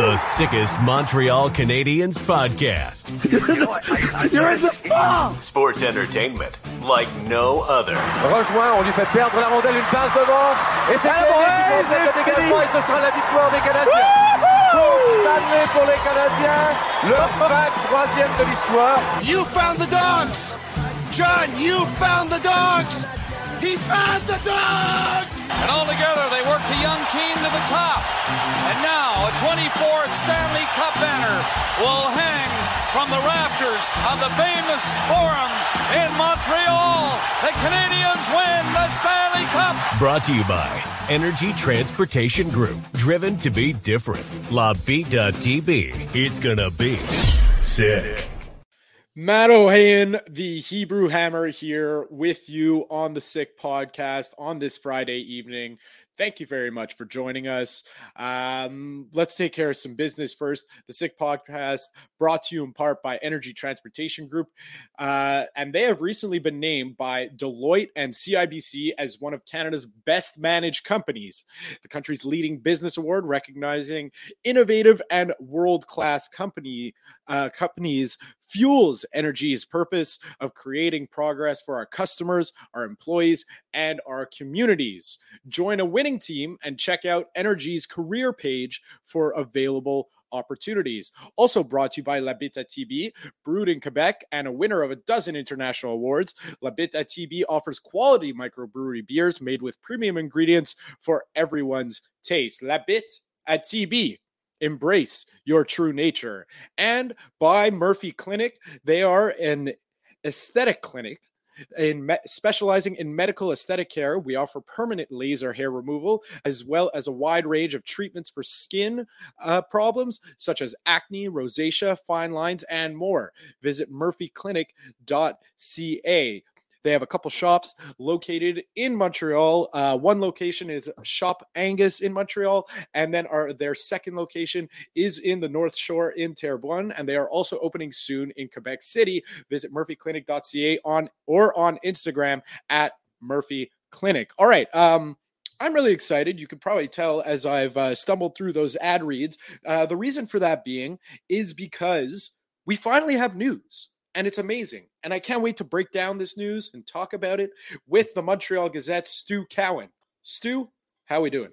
The sickest Montreal Canadiens podcast. You're in the ball! Sports entertainment like no other. Rejoint, on lui fait perdre la rondelle, une passe devant. Et c'est Canadien qui complète dégagement et ce sera la victoire des Canadiens. Coupe Stanley pour les Canadiens. Le 23e de l'histoire. You found the dogs! John, you found the dogs! He found the dogs! And all together, they work the young team to the top. And now, a 24th Stanley Cup banner will hang from the rafters of the famous Forum in Montreal. The Canadiens win the Stanley Cup. Brought to you by Energy Transportation Group. Driven to be different. La TV. It's gonna be sick. Matt Ohayon, the Hebrew Hammer, here with you on the Sick Podcast on this Friday evening. Thank you very much for joining us. Um, let's take care of some business first. The Sick Podcast brought to you in part by Energy Transportation Group. Uh, and they have recently been named by Deloitte and CIBC as one of Canada's best managed companies, the country's leading business award recognizing innovative and world class company uh, companies fuels energy's purpose of creating progress for our customers, our employees, and our communities. Join a winning team and check out Energy's career page for available opportunities. Also brought to you by La Bite à TB, brewed in Quebec and a winner of a dozen international awards. La Bite à TB offers quality microbrewery beers made with premium ingredients for everyone's taste. La Bite at TB. Embrace your true nature. And by Murphy Clinic, they are an aesthetic clinic in me- specializing in medical aesthetic care. We offer permanent laser hair removal as well as a wide range of treatments for skin uh, problems such as acne, rosacea, fine lines, and more. Visit murphyclinic.ca. They have a couple shops located in Montreal. Uh, one location is Shop Angus in Montreal, and then our their second location is in the North Shore in Terrebonne, and they are also opening soon in Quebec City. Visit murphyclinic.ca on or on Instagram at Murphy Clinic. All right. Um, I'm really excited. You could probably tell as I've uh, stumbled through those ad reads. Uh, the reason for that being is because we finally have news and it's amazing. And I can't wait to break down this news and talk about it with the Montreal Gazette, Stu Cowan. Stu, how are we doing?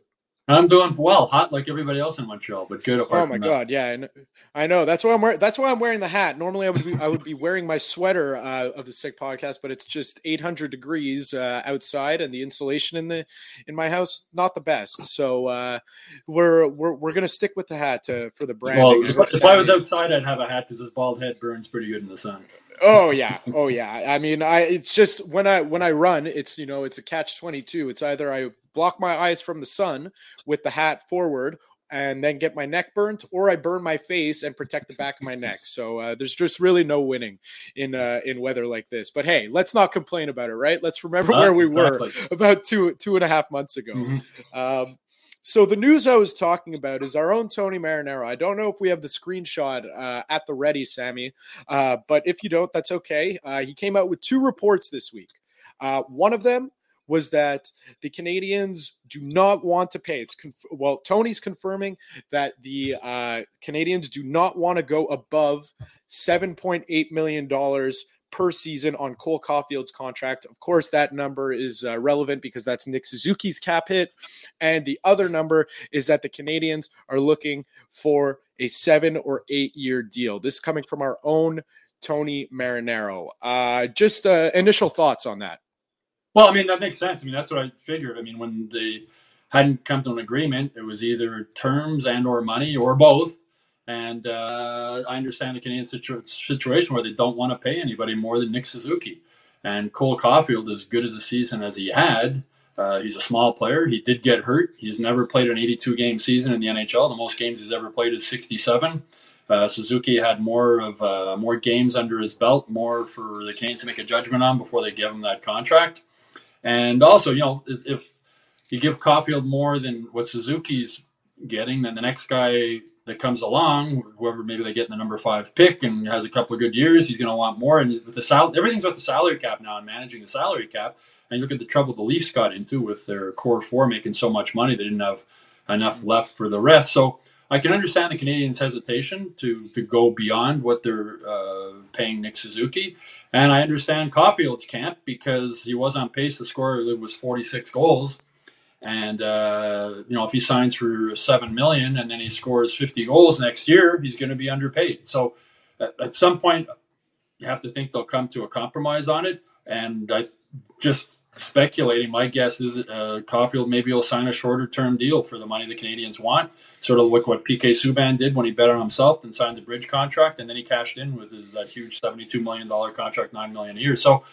I'm doing well, hot like everybody else in Montreal, but good. Oh my god, yeah, and I know that's why I'm wearing. That's why I'm wearing the hat. Normally, I would be I would be wearing my sweater uh, of the sick podcast, but it's just 800 degrees uh, outside, and the insulation in the in my house not the best. So uh, we're we're we're gonna stick with the hat to, for the branding. Well, if, if I was outside, I'd have a hat because this bald head burns pretty good in the sun. Oh yeah, oh yeah. I mean, I it's just when I when I run, it's you know it's a catch twenty two. It's either I block my eyes from the sun with the hat forward and then get my neck burnt, or I burn my face and protect the back of my neck. So uh, there's just really no winning in uh, in weather like this. But hey, let's not complain about it, right? Let's remember where we exactly. were about two two and a half months ago. Mhm. Um, so the news I was talking about is our own Tony Marinaro. I don't know if we have the screenshot uh, at the ready, Sammy, uh, but if you don't, that's okay. Uh, he came out with two reports this week. Uh, one of them was that the Canadiens do not want to pay. It's conf- well, Tony's confirming that the uh, Canadiens do not want to go above seven point eight million dollars per season on Cole Caufield's contract. Of course, that number is uh, relevant because that's Nick Suzuki's cap hit. And the other number is that the Canadiens are looking for a seven or eight year deal. This is coming from our own Tony Marinaro. Uh, just uh, initial thoughts on that. Well, I mean, that makes sense. I mean, that's what I figured. I mean, when they hadn't come to an agreement, it was either terms and or money or both. And uh, I understand the Canadian situ- situation where they don't want to pay anybody more than Nick Suzuki. And Cole Caufield, as good as a season as he had, uh, he's a small player. He did get hurt. He's never played an 82 game season in the NHL. The most games he's ever played is 67. Uh, Suzuki had more of uh, more games under his belt, more for the Canadiens to make a judgment on before they give him that contract. And also, you know, if, if you give Caufield more than what Suzuki's getting, then the next guy that comes along, whoever maybe they get the number five pick and has a couple of good years, he's going to want more. And with the sal- everything's about the salary cap now and managing the salary cap. And you look at the trouble the Leafs got into with their core four making so much money, they didn't have enough left for the rest. So I can understand the Canadiens' hesitation to to go beyond what they're uh, paying Nick Suzuki, and I understand Caufield's camp because he was on pace to score. It was 46 goals and uh, you know, if he signs for seven million and then he scores fifty goals next year, he's going to be underpaid. So at, at, some point, you have to think they'll come to a compromise on it. And I just speculating, my guess is that uh, Caufield maybe will sign a shorter term deal for the money the Canadiens want, sort of like what PK Subban did when he bet on himself and signed the bridge contract, and then he cashed in with his that huge seventy two million dollar contract, nine million a year. So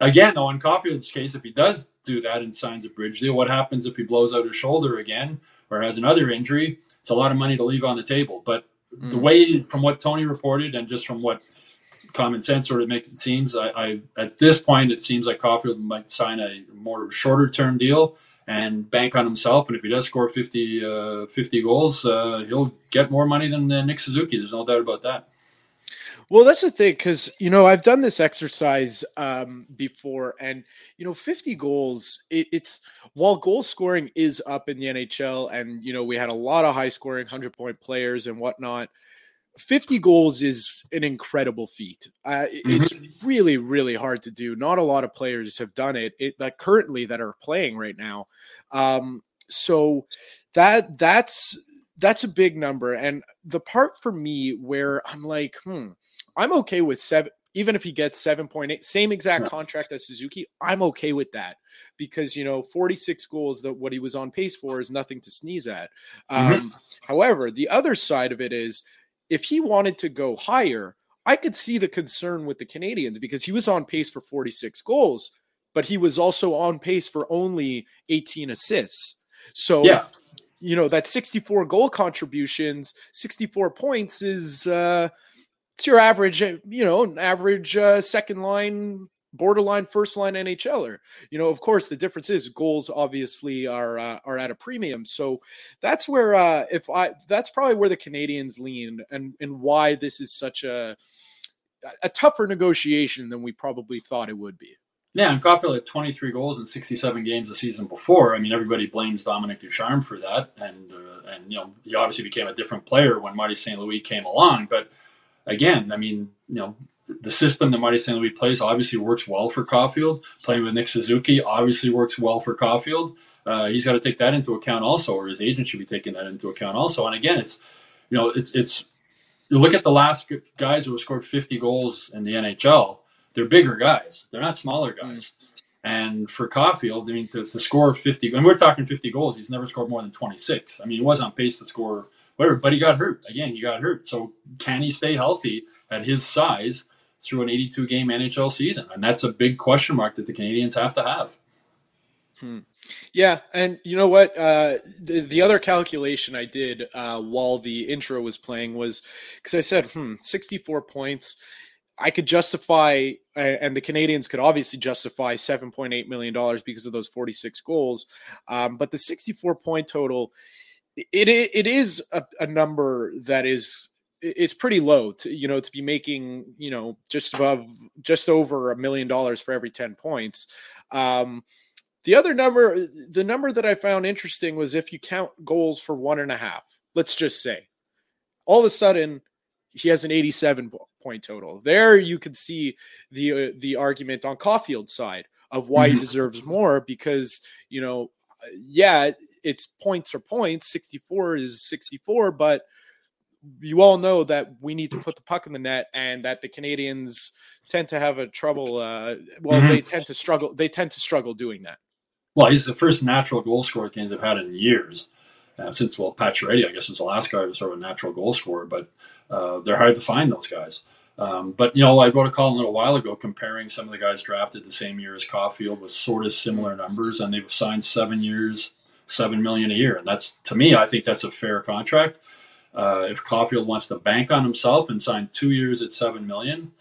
again, though, in Caufield's case, if he does do that and signs a bridge deal, what happens if he blows out his shoulder again or has another injury? It's a lot of money to leave on the table. But mm. the way, from what Tony reported and just from what common sense sort of makes it seems, I, I at this point it seems like Caufield might sign a more shorter term deal and bank on himself. And if he does score 50, uh, 50 goals, uh, he'll get more money than uh, Nick Suzuki. There's no doubt about that. Well, that's the thing, because you know I've done this exercise um, before, and you know, 50 goals. It, it's while goal scoring is up in the NHL, and you know we had a lot of high scoring, hundred point players and whatnot. 50 goals is an incredible feat. Uh, mm-hmm. It's really, really hard to do. Not a lot of players have done it. It like currently that are playing right now. Um, so that that's that's a big number. And the part for me where I'm like, hmm I'm okay with seven, even if he gets 7.8, same exact contract as Suzuki. I'm okay with that because, you know, 46 goals that what he was on pace for is nothing to sneeze at. Mm-hmm. Um, however, the other side of it is if he wanted to go higher, I could see the concern with the Canadiens because he was on pace for 46 goals, but he was also on pace for only 18 assists. So, yeah. you know, that 64 goal contributions, 64 points is, uh, it's your average, you know, an average uh, second line, borderline first line NHLer. You know, of course, the difference is goals obviously are uh, are at a premium. So that's where uh, if I that's probably where the Canadiens lean and and why this is such a a tougher negotiation than we probably thought it would be. Yeah, and Caufield had 23 goals in 67 games the season before. I mean, everybody blames Dominic Ducharme for that, and uh, and you know he obviously became a different player when Marty St. Louis came along. But again, I mean, you know, the system that Marty St. Louis plays obviously works well for Caufield. Playing with Nick Suzuki obviously works well for Caufield. Uh, he's got to take that into account also, or his agent should be taking that into account also. And again, it's you know, it's it's you look at the last guys who have scored 50 goals in the NHL. They're bigger guys. They're not smaller guys. Mm. And for Caufield, I mean, to, to score 50, and we're talking 50 goals, he's never scored more than 26. I mean, he was on pace to score whatever. But he got hurt again. He got hurt. So can he stay healthy at his size through an 82 game NHL season? And that's a big question mark that the Canadiens have to have. Hmm. Yeah, and you know what? Uh, the, the other calculation I did uh, while the intro was playing was because I said, "Hmm, 64 points." I could justify, and the Canadiens could obviously justify $7.8 million because of those 46 goals. Um, but the 64 point total, it it is a, a number that is it's pretty low to you know to be making you know just above just over a million dollars for every 10 points um The other number, the number that I found interesting was if you count goals for one and a half, let's just say, all of a sudden he has an 87 point total. There you could see the uh, the argument on Caufield's side of why he mm-hmm. deserves more because you know, yeah, it's points or points. 64 is 64, but you all know that we need to put the puck in the net and that the Canadiens tend to have a trouble uh, well mm-hmm. they tend to struggle they tend to struggle doing that. Well, he's the first natural goal scorer the Canadiens have had in years. Uh, since well, Pacioretty, I guess was the last guy who was sort of a natural goal scorer, but uh, they're hard to find those guys. Um, but you know, I wrote a column a little while ago comparing some of the guys drafted the same year as Caufield with sort of similar numbers, and they've signed seven years, seven million a year, and that's to me, I think that's a fair contract. Uh, if Caufield wants to bank on himself and sign two years at seven million,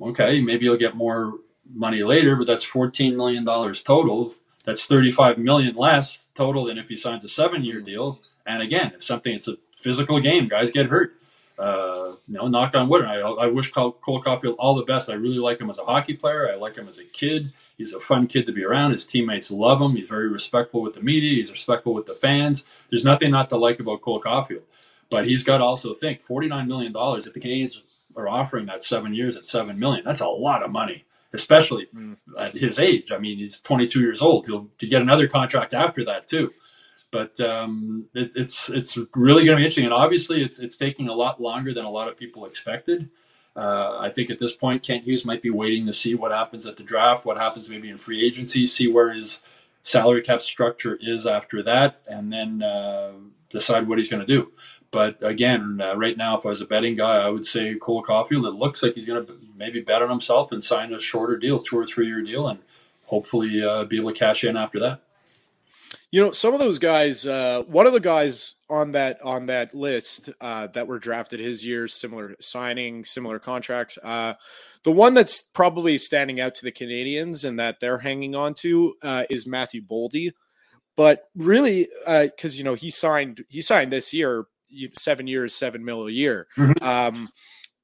okay, maybe he'll get more money later, but that's fourteen million dollars total. That's thirty-five million less total than if he signs a seven-year deal. And again, if something, it's a physical game. Guys get hurt. Uh, you know, knock on wood. I, I wish Cole, Caufield all the best. I really like him as a hockey player. I like him as a kid. He's a fun kid to be around. His teammates love him. He's very respectful with the media. He's respectful with the fans. There's nothing not to like about Cole Caufield. But he's got to also think $49 million. If the Canadiens are offering that seven years at 7 million, that's a lot of money, especially mm. at his age. I mean, he's 22 years old. He'll to get another contract after that, too. But um, it's, it's, it's really going to be interesting. And obviously, it's, it's taking a lot longer than a lot of people expected. Uh, I think at this point, Kent Hughes might be waiting to see what happens at the draft, what happens maybe in free agency, see where his salary cap structure is after that, and then uh, decide what he's going to do. But again, uh, right now, if I was a betting guy, I would say Cole Caufield. It looks like he's going to maybe bet on himself and sign a shorter deal, two or three year deal, and hopefully uh, be able to cash in after that. You know, some of those guys. Uh, one of the guys on that on that list uh, that were drafted his years, similar signing, similar contracts. Uh, the one that's probably standing out to the Canadiens and that they're hanging on to uh, is Matthew Boldy. But really, because you know he signed he signed this year seven years, seven mil a year. Mm-hmm. Um,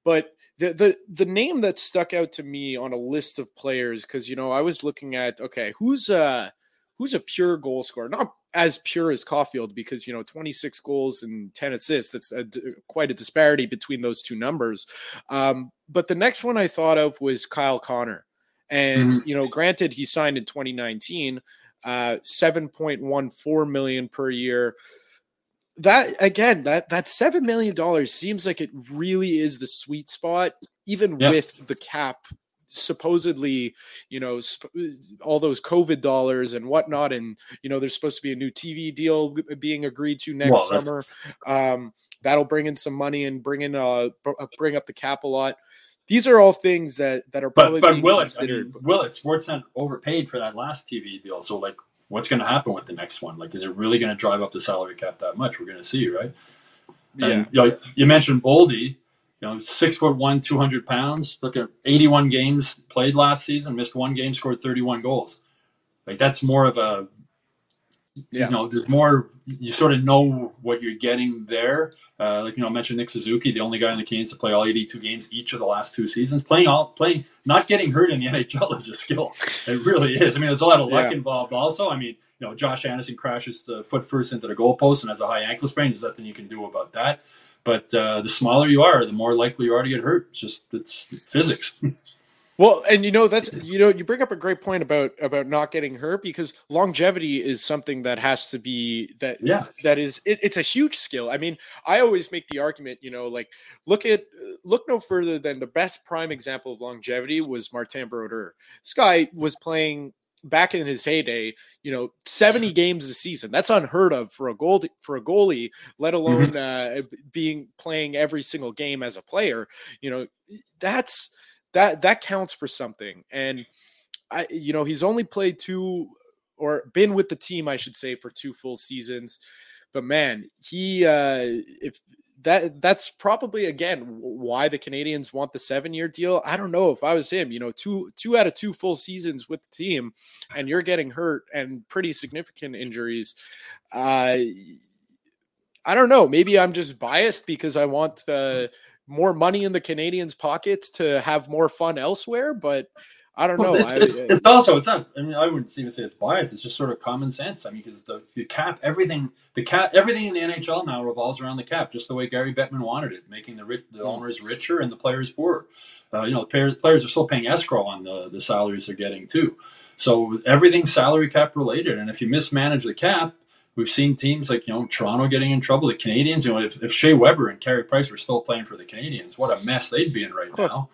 but the the the name that stuck out to me on a list of players because you know I was looking at okay who's uh who's a pure goal scorer not as pure as Caufield because you know 26 goals and 10 assists that's a, quite a disparity between those two numbers um, but the next one I thought of was Kyle Connor and mm-hmm. you know granted he signed in 2019 uh, 7.14 million per year that again that that seven million dollars seems like it really is the sweet spot even yep. with the cap supposedly you know sp- all those covid dollars and whatnot and you know there's supposed to be a new tv deal being agreed to next well, summer. Um, that'll bring in some money and bring in uh, uh bring up the cap a lot. These are all things that that are probably but, but will it I mean, will sportsnet overpaid for that last tv deal? So like what's going to happen with the next one? Like, is it really going to drive up the salary cap that much? We're going to see, right? Yeah. And, you, know, you mentioned Boldy, you know, six foot one, 200 pounds. Look at 81 games played last season, missed one game, scored 31 goals. Like, that's more of a yeah. you know, there's more. You sort of know what you're getting there. Uh, like you know, I mentioned Nick Suzuki, the only guy in the Canes to play all 82 games each of the last two seasons. Playing all, playing, not getting hurt in the NHL is a skill. It really is. I mean, there's a lot of luck yeah. involved. Also, I mean, you know, Josh Anderson crashes the foot first into the goalpost and has a high ankle sprain. There's nothing you can do about that. But uh, the smaller you are, the more likely you are to get hurt. It's just it's physics. Well, and you know that's you know you bring up a great point about about not getting hurt because longevity is something that has to be that yeah that is it, it's a huge skill. I mean, I always make the argument, you know, like look at look no further than the best prime example of longevity was Martin Brodeur. Guy was playing back in his heyday, you know, 70 games a season. That's unheard of for a goal for a goalie, let alone mm-hmm. uh, being playing every single game as a player. You know, that's that that counts for something. And I, you know, he's only played two or been with the team, I should say, for two full seasons. But man, he uh if that that's probably again why the Canadiens want the seven year deal. I don't know if I was him, you know, two two out of two full seasons with the team, and you're getting hurt and pretty significant injuries. Uh, I don't know. Maybe I'm just biased because I want uh, more money in the Canadiens' pockets to have more fun elsewhere. But I don't know. It's, I, it's, it's, also it's not. I mean, I wouldn't even say it's bias. It's just sort of common sense. I mean, because the, the cap, everything, the cap, everything in the NHL now revolves around the cap, just the way Gary Bettman wanted it, making the rich, the mm. owners richer and the players poorer. Uh, you know, the players are still paying escrow on the the salaries they're getting too. So everything's salary cap related, and if you mismanage the cap, we've seen teams like you know Toronto getting in trouble. The Canadiens, you know, if, if Shea Weber and Carey Price were still playing for the Canadiens, what a mess they'd be in right now.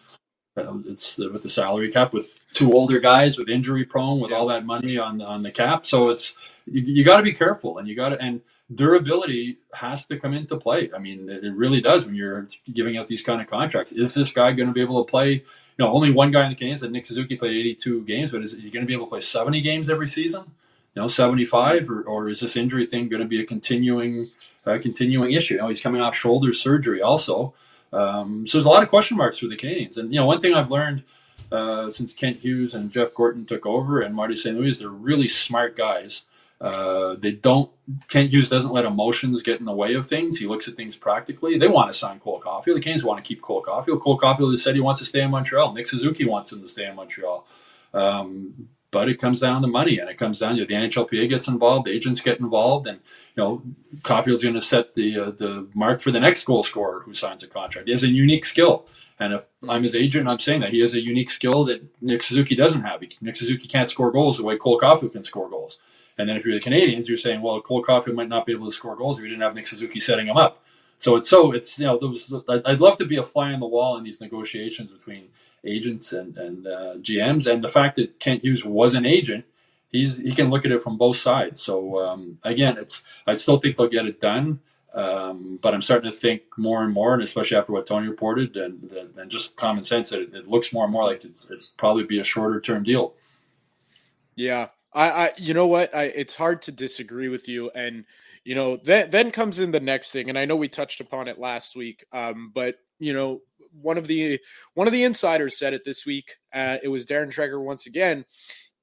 Um, it's with the salary cap with two older guys with injury prone with yeah. all that money on on the cap. So it's you, you got to be careful and you got to and durability has to come into play. I mean, it, really does when you're giving out these kind of contracts. Is this guy going to be able to play? You know, only one guy in the Canadiens, said Nick Suzuki played 82 games, but is, is he going to be able to play 70 games every season? You know, 75, or, or is this injury thing going to be a continuing uh, continuing issue? You know, he's coming off shoulder surgery also. Um, so there's a lot of question marks for the Canadiens. And, you know, one thing I've learned uh, since Kent Hughes and Jeff Gorton took over and Marty St. Louis, they're really smart guys. Uh, they don't, Kent Hughes doesn't let emotions get in the way of things. He looks at things practically. They want to sign Cole Caufield. The Canadiens want to keep Cole Caufield. Cole Caufield has said he wants to stay in Montreal. Nick Suzuki wants him to stay in Montreal. Um, but it comes down to money and it comes down to the NHLPA gets involved, the agents get involved, and you know Caufield's going to set the uh, the mark for the next goal scorer who signs a contract. He has a unique skill, and if I'm his agent, I'm saying that he has a unique skill that Nick Suzuki doesn't have. Nick Suzuki can't score goals the way Cole Caufield can score goals. And then if you're the Canadiens, you're saying, well, Cole Caufield might not be able to score goals if you didn't have Nick Suzuki setting him up. So it's so it's you know those I'd love to be a fly on the wall in these negotiations between agents and, and uh, GMs. And the fact that Kent Hughes was an agent, he's he can look at it from both sides. So um, again, it's I still think they'll get it done. Um, but I'm starting to think more and more, and especially after what Tony reported, and, and just common sense, it, it looks more and more like it's, it'd probably be a shorter term deal. Yeah, I, I, you know what, I, it's hard to disagree with you, and you know, then then comes in the next thing, and I know we touched upon it last week, um, but you know, one of the one of the insiders said it this week. Uh, it was Darren Dreger once again.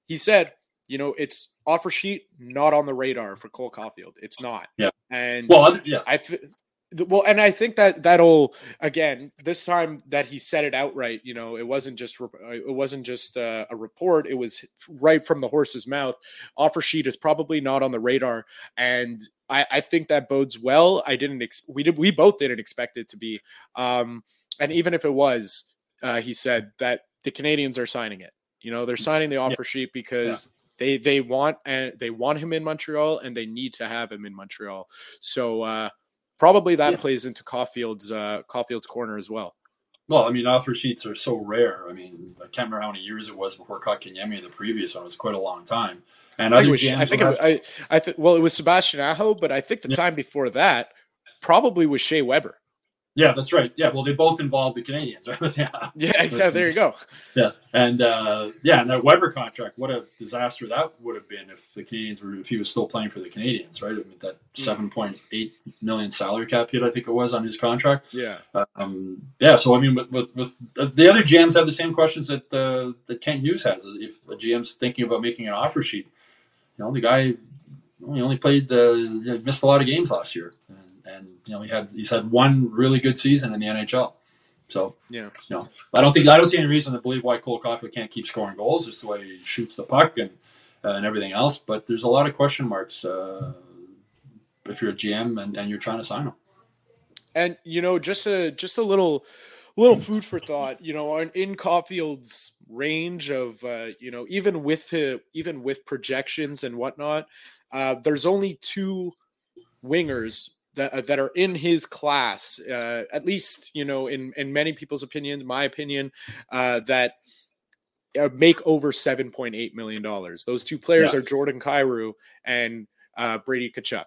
He said, you know, it's offer sheet not on the radar for Cole Caufield. It's not. Yeah. And well, yeah. I th- well, and I think that that'll again this time that he said it outright. You know, it wasn't just it wasn't just a, a report. It was right from the horse's mouth. Offer sheet is probably not on the radar, and I, I think that bodes well. I didn't ex- we did we both didn't expect it to be. Um, and even if it was, uh, he said that the Canadiens are signing it. You know, they're signing the offer yeah. sheet because yeah. they they want and they want him in Montreal and they need to have him in Montreal. So uh, probably that yeah. plays into Caufield's uh, Caufield's corner as well. Well, I mean, offer sheets are so rare. I mean, I can't remember how many years it was before Kotkaniemi. The previous one it was quite a long time. And I think, was, I think I, I th- well, it was Sebastian Aho, but I think the time before that probably was Shea Weber. Yeah, that's right. Yeah, well, they both involve the Canadiens, right? yeah, yeah, exactly. There you go. Yeah, and uh, yeah, and that Weber contract, what a disaster that would have been if the Canadiens were if he was still playing for the Canadiens, right? I mean, that mm. seven point eight million salary cap hit, I think it was on his contract. Yeah, um, yeah. So I mean, with, with, with uh, the other GMs have the same questions that uh, that Kent Hughes has. If a GM's thinking about making an offer sheet, you know, the guy he only played uh, missed a lot of games last year and you know he had he's had one really good season in the NHL. So yeah, you know, I don't think I don't see any reason to believe why Cole Caufield can't keep scoring goals. Just the way he shoots the puck and uh, and everything else. But there's a lot of question marks uh, if you're a GM and, and you're trying to sign him. And you know, just a just a little little food for thought. You know, in Caufield's range of uh, you know even with uh, even with projections and whatnot, uh, there's only two wingers that, uh, that are in his class, uh, at least you know in in many people's opinion, my opinion, uh, that uh, make over seven point eight million dollars. Those two players yeah. are Jordan Kyrou and uh, Brady Tkachuk.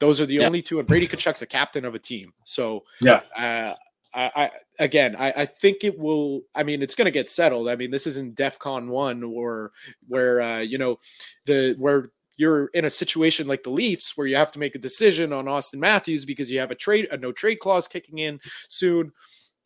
Those are the yeah. only two, and Brady Tkachuk's a captain of a team. So yeah. Uh, I, I, again, I, I, think it will. I mean, it's going to get settled. I mean, this isn't DefCon one or where uh, you know the where you're in a situation like the Leafs where you have to make a decision on Auston Matthews because you have a trade a no trade clause kicking in soon.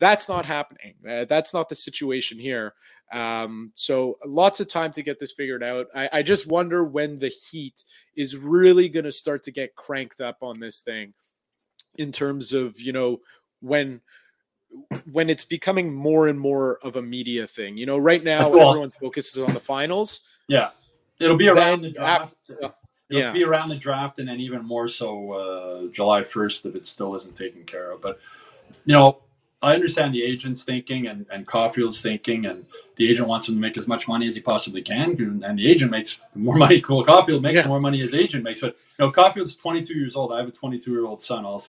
That's not happening. Uh, that's not the situation here. Um, so lots of time to get this figured out. I, I just wonder when the heat is really going to start to get cranked up on this thing in terms of you know when when it's becoming more and more of a media thing. You know, right now well, everyone's focus is on the finals. Yeah, it'll be around the draft. After, It'll yeah. be around the draft, and then even more so uh, July first if it still isn't taken care of. But you know, I understand the agent's thinking and, and Caufield's thinking, and the agent wants him to make as much money as he possibly can, and the agent makes more money. Cool, Caufield makes yeah. more money as agent makes. But you know, Caufield's 22 years old. I have a 22 year old son also.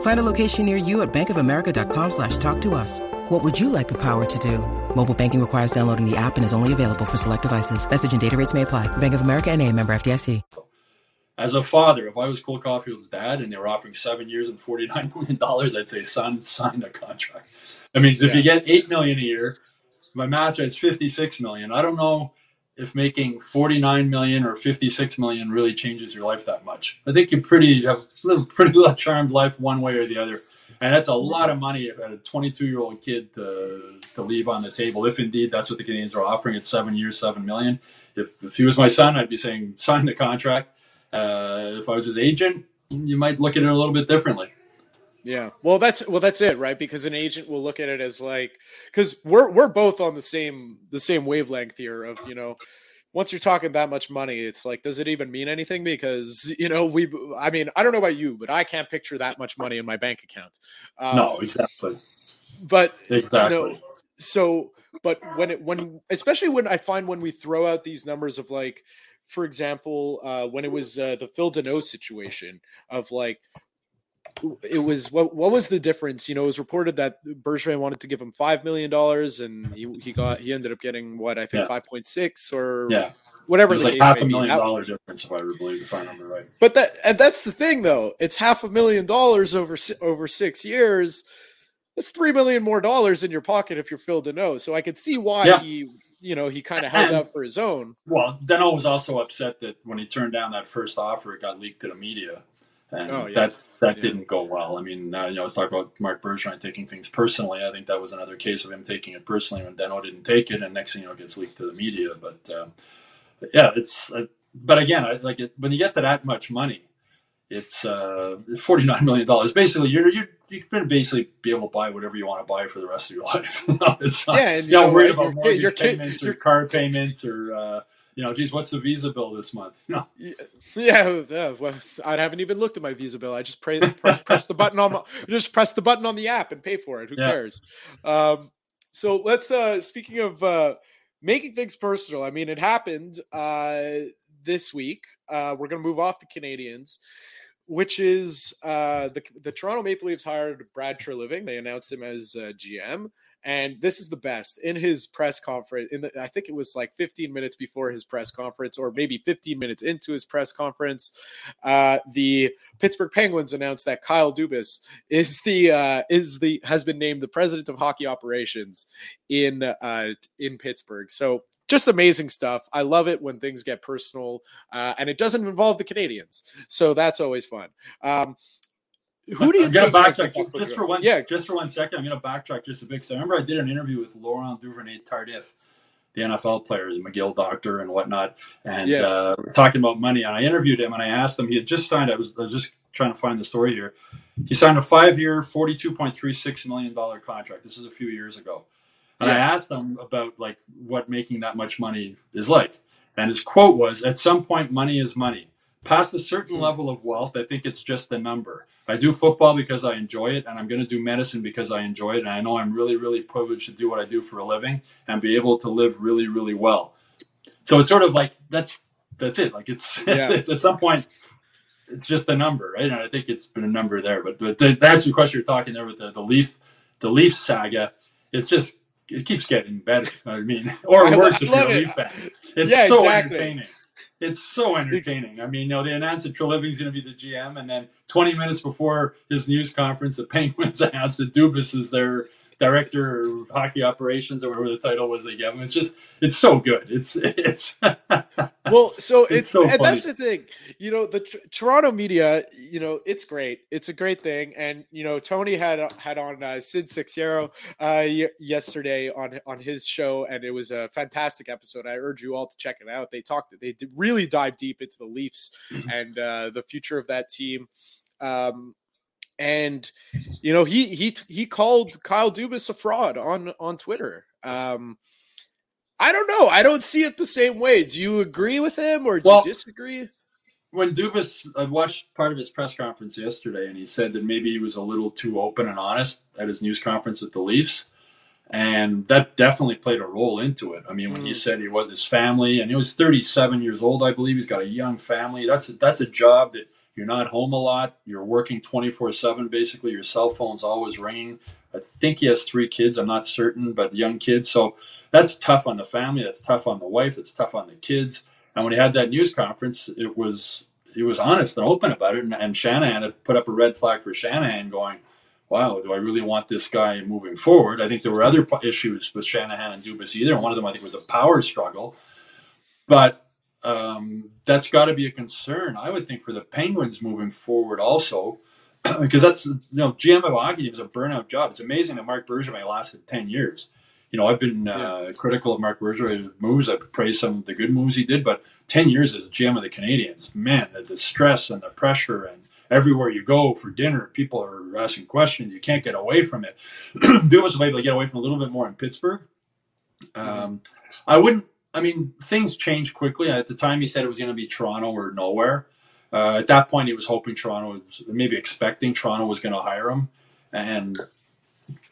Find a location near you at bankofamerica.com slash talk to us. What would you like the power to do? Mobile banking requires downloading the app and is only available for select devices. Message and data rates may apply. Bank of America and a member FDIC. As a father, if I was Cole Caufield's dad and they were offering seven years and $49 million, I'd say, son, sign a contract. I mean, if you get 8 million a year, my master, it's 56 million. I don't know if making 49 million or 56 million really changes your life that much. I think you pretty have a pretty charmed life one way or the other and that's a lot of money for a 22 year old kid to to leave on the table. If indeed that's what the Canadiens are offering at seven years, seven million. If if he was my son, I'd be saying sign the contract. Uh, if I was his agent, you might look at it a little bit differently. Yeah. Well, that's well, that's it, right? Because an agent will look at it as like, because we're we're both on the same the same wavelength here of you know once you're talking that much money, it's like, does it even mean anything? Because you know, we, I mean, I don't know about you, but I can't picture that much money in my bank account. Um, no, exactly. But exactly. You know, so, but when it, when, especially when I find when we throw out these numbers of like, for example, uh, when it was uh, the Phil Danault situation of like, it was what what was the difference? You know, it was reported that Bergevin wanted to give him five million dollars, and he, he got he ended up getting what I think five point six or yeah. whatever. It was like half a million dollar difference, if I believe, if I remember right. But that and that's the thing, though. It's half a million dollars over over six years. That's three million more dollars in your pocket if you're Phil Danault. So I could see why yeah. he, you know, he kind of held out for his own. Well, Danault was also upset that when he turned down that first offer, it got leaked to the media and oh, yeah. that that yeah. didn't go well. I mean, uh, you know, let's talk about Marc Bergevin taking things personally. I think that was another case of him taking it personally when Danault didn't take it, and next thing you know, it gets leaked to the media. But uh, yeah, it's. Uh, but again, I, like it, when you get to that much money, it's uh, forty nine million dollars. Basically, you're you're you can basically be able to buy whatever you want to buy for the rest of your life. it's not, yeah, and you're not worried about mortgage your payments or car payments or uh, you know, geez, what's the visa bill this month? No. Yeah, yeah. Well, I haven't even looked at my visa bill. I just pray, press the button on my, just press the button on the app and pay for it. Who yeah. cares? Um, so let's. uh Speaking of uh making things personal, I mean, it happened uh this week. Uh We're gonna move off the Canadiens which is uh, the the Toronto Maple Leafs hired Brad Treliving. They announced him as uh, GM. And this is the best in his press conference. In the, I think it was like 15 minutes before his press conference, or maybe 15 minutes into his press conference, uh, the Pittsburgh Penguins announced that Kyle Dubas is the uh, is the has been named the president of hockey operations in uh, in Pittsburgh. So just amazing stuff. I love it when things get personal, uh, and it doesn't involve the Canadiens, so that's always fun. Um, who do you I'm gonna backtrack just for one? Yeah, just for one second. I'm gonna backtrack just a bit because I remember I did an interview with Laurent Duvernay Tardif, the NFL player, the McGill doctor, and whatnot, and yeah. uh, talking about money. And I interviewed him and I asked him. He had just signed. I was, I was just trying to find the story here. He signed a five-year, forty-two point three six million dollar contract. This is a few years ago, and yeah. I asked him about like what making that much money is like. And his quote was, "At some point, money is money. Past a certain hmm. level of wealth, I think it's just a number." I do football because I enjoy it, and I'm going to do medicine because I enjoy it. And I know I'm really, really privileged to do what I do for a living and be able to live really, really well. So it's sort of like that's that's it. Like it's, yeah. it's, it's at some point, it's just a number, right? And I think it's been a number there. But but the, that's the question you're talking there with the the Leaf the Leaf saga. It's just it keeps getting better. I mean, or worse lo- I if you're a Leaf fan. It's Yeah, so exactly. entertaining. It's so entertaining. I mean, you know, they announced that Treliving's going to be the GM, and then 20 minutes before his news conference, the Penguins announced that Dubas is their director of hockey operations, or whatever the title was they gave him. It's just, it's so good. It's, it's. well so It's it's, so and that's the thing you know the Tr- toronto media you know it's great it's a great thing and you know tony had had on uh, sid Seixeiro, uh y- yesterday on on his show and it was a fantastic episode i urge you all to check it out they talked they did really dive deep into the leafs Mm-hmm. and uh the future of that team um and you know he he he called Kyle Dubas a fraud on on Twitter. Um, I don't know. I don't see it the same way. Do you agree with him or do Well, you disagree? when Dubas, I watched part of his press conference yesterday, and he said that maybe he was a little too open and honest at his news conference with the Leafs, and that definitely played a role into it. I mean, when he said he was his family, and he was 37 years old, I believe he's got a young family. That's that's a job that you're not home a lot. You're working 24 seven. Basically, your cell phone's always ringing. I think he has three kids. I'm not certain, but young kids. So that's tough on the family. That's tough on the wife. It's tough on the kids. And when he had that news conference, it was he was honest and open about it. And, and Shanahan had put up a red flag for Shanahan, going, "Wow, do I really want this guy moving forward?" I think there were other issues with Shanahan and Dubas either. One of them, I think, was a power struggle. But um, that's got to be a concern, I would think, for the Penguins moving forward, also, because that's you know GM of hockey is a burnout job. It's amazing that Marc Bergevin lasted ten years. You know, I've been uh, critical of Marc Bergevin's moves. I've praised some of the good moves he did, but ten years as GM of the Canadiens, man, the, the stress and the pressure and everywhere you go for dinner, people are asking questions. You can't get away from it. Dubas was able to get away from a little bit more in Pittsburgh. Um, I wouldn't. I mean, things change quickly. At the time, he said it was going to be Toronto or nowhere. Uh, at that point, he was hoping Toronto, was, maybe expecting Toronto was going to hire him, and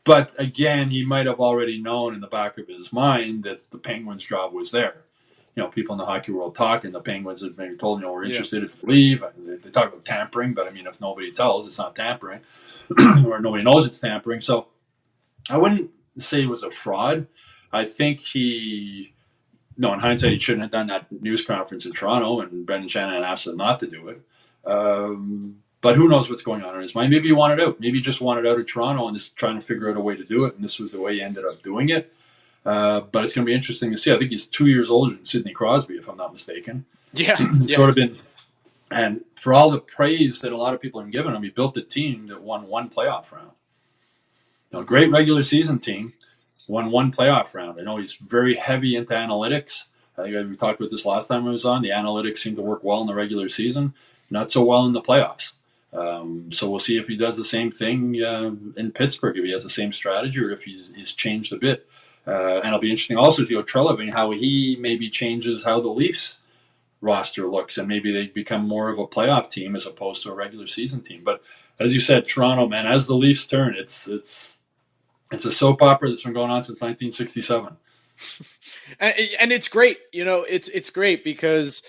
but again, he might have already known in the back of his mind that the Penguins' job was there. You know, people in the hockey world talk, and the Penguins have maybe told you know we're Yeah. interested if you leave. They, they talk about tampering, but I mean, if nobody tells, it's not tampering, or nobody knows it's tampering. So I wouldn't say it was a fraud. I think he, no, in hindsight, he shouldn't have done that news conference in Toronto, and Brendan Shanahan asked him not to do it. Um, but who knows what's going on in his mind? Maybe he wanted out. Maybe he just wanted out of Toronto and just trying to figure out a way to do it. And this was the way he ended up doing it. Uh, but it's going to be interesting to see. I think he's two years older than Sidney Crosby, if I'm not mistaken. Yeah, yeah. sort of been, and for all the praise that a lot of people have given him, he built a team that won one playoff round. You know, great regular season team, won one playoff round. I know he's very heavy into analytics. I think we talked about this last time I was on. The analytics seem to work well in the regular season, not so well in the playoffs. Um, so we'll see if he does the same thing uh, in Pittsburgh, if he has the same strategy, or if he's, he's changed a bit. Uh, and it'll be interesting also to go Treliving how he maybe changes how the Leafs roster looks, and maybe they become more of a playoff team as opposed to a regular season team. But as you said, Toronto, man, as the Leafs turn, it's it's it's a soap opera that's been going on since 1967. and, it's great. You know, it's it's great because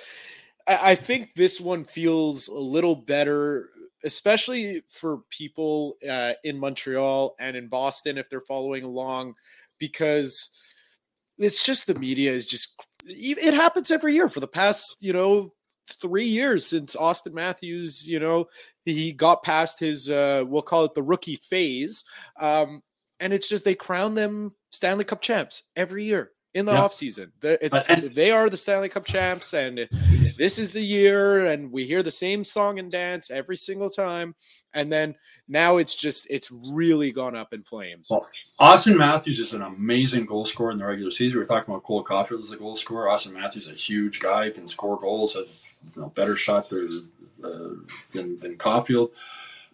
I, I think this one feels a little better, especially for people uh, in Montreal and in Boston if they're following along, because it's just the media is just it happens every year for the past you know three years since Auston Matthews, you know, he got past his uh we'll call it the rookie phase. Um and it's just they crown them Stanley Cup champs every year in the Yeah. offseason. It's they are the Stanley Cup champs and this is the year and we hear the same song and dance every single time and then now it's just it's really gone up in flames. Well, Auston Matthews is an amazing goal scorer in the regular season. We were talking about Cole Caulfield as a goal scorer. Auston Matthews is a huge guy, can score goals, has you know, better shot than, uh, than than Caulfield.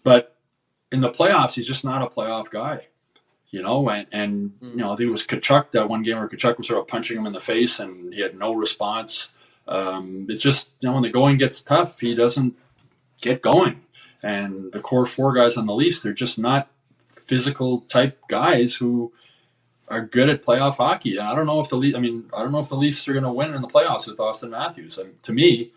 But in the playoffs, he's just not a playoff guy. You know, and, and you know, there was Tkachuk that one game where Tkachuk was sort of punching him in the face and he had no response. Um, it's just, you know, when the going gets tough, he doesn't get going. And the core four guys on the Leafs, they're just not physical type guys who are good at playoff hockey. And I don't know if the Leafs, I mean, I don't know if the Leafs are going to win in the playoffs with Auston Matthews. And to me,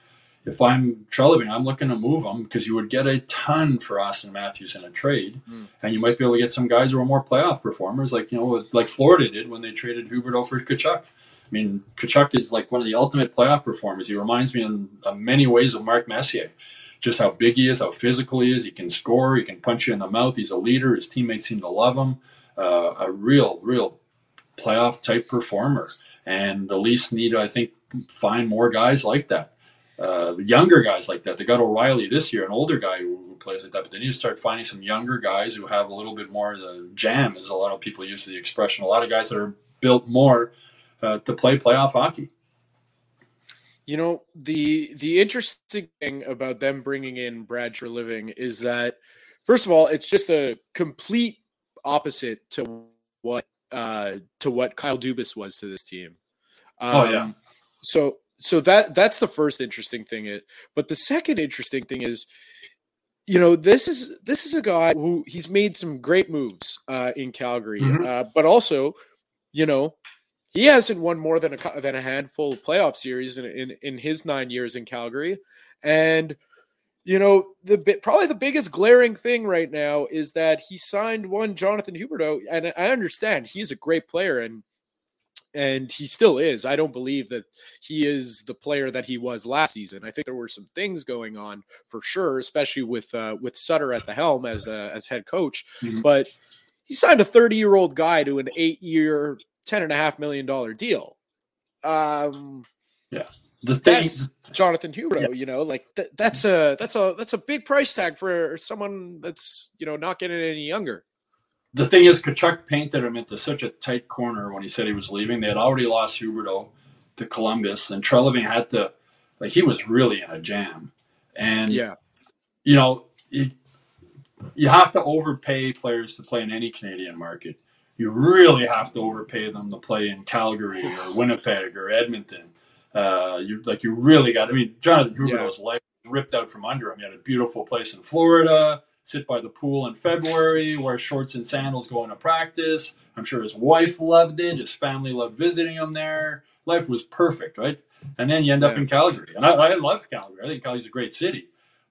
if I'm Treliving, I'm looking to move him because you would get a ton for Auston Matthews in a trade, mm. and you might be able to get some guys who are more playoff performers, like you know, like Florida did when they traded Huberdeau for Tkachuk. I mean, Tkachuk is like one of the ultimate playoff performers. He reminds me in uh, many ways of Mark Messier. Just how big he is, how physical he is. He can score. He can punch you in the mouth. He's a leader. His teammates seem to love him. Uh, a real, real playoff type performer. And the Leafs need, I think, find more guys like that. Uh, younger guys like that. They got O'Reilly this year, an older guy who, who, plays like that. But they need to start finding some younger guys who have a little bit more of the jam, as a lot of people use the expression. A lot of guys that are built more uh, to play playoff hockey. You know the the interesting thing about them bringing in Brad Treliving is that first of all, it's just a complete opposite to what uh, to what Kyle Dubas was to this team. Um, oh yeah. Um, so so that that's the first interesting thing. It but the second interesting thing is, you know, this is this is a guy who he's made some great moves uh, in Calgary, mm-hmm. uh, but also, you know, he hasn't won more than a than a handful of playoff series in in, in his nine years in Calgary, and you know the bit, probably the biggest glaring thing right now is that he signed one Jonathan Huberdeau, and I understand he's a great player and and he still is. I don't believe that he is the player that he was last season. I think there were some things going on for sure, especially with uh, with Sutter at the helm as uh, as head coach. Mm-hmm. But he signed a 30 year old guy to an eight year, ten and a half million dollar deal. Um, yeah, the thing, that's Jonathan Huberdeau. Yeah. You know, like th- that's a that's a that's a big price tag for someone that's you know not getting any younger. The thing is, Tkachuk painted him into such a tight corner when he said he was leaving. They had already lost Huberdeau to Columbus, and Treliving had to like he was really in a jam. And yeah, you know, you, you have to overpay players to play in any Canadian market. You really have to overpay them to play in Calgary or Winnipeg or Edmonton. Uh, you like you really got. I mean, Jonathan Huberdeau's yeah. life ripped out from under him. He had a beautiful place in Florida, sit by the pool in February, wear shorts and sandals going to practice. I'm sure his wife loved it. His family loved visiting him there. Life was perfect, right? And then you end yeah. up in Calgary, and I, I love Calgary. I think Calgary's a great city.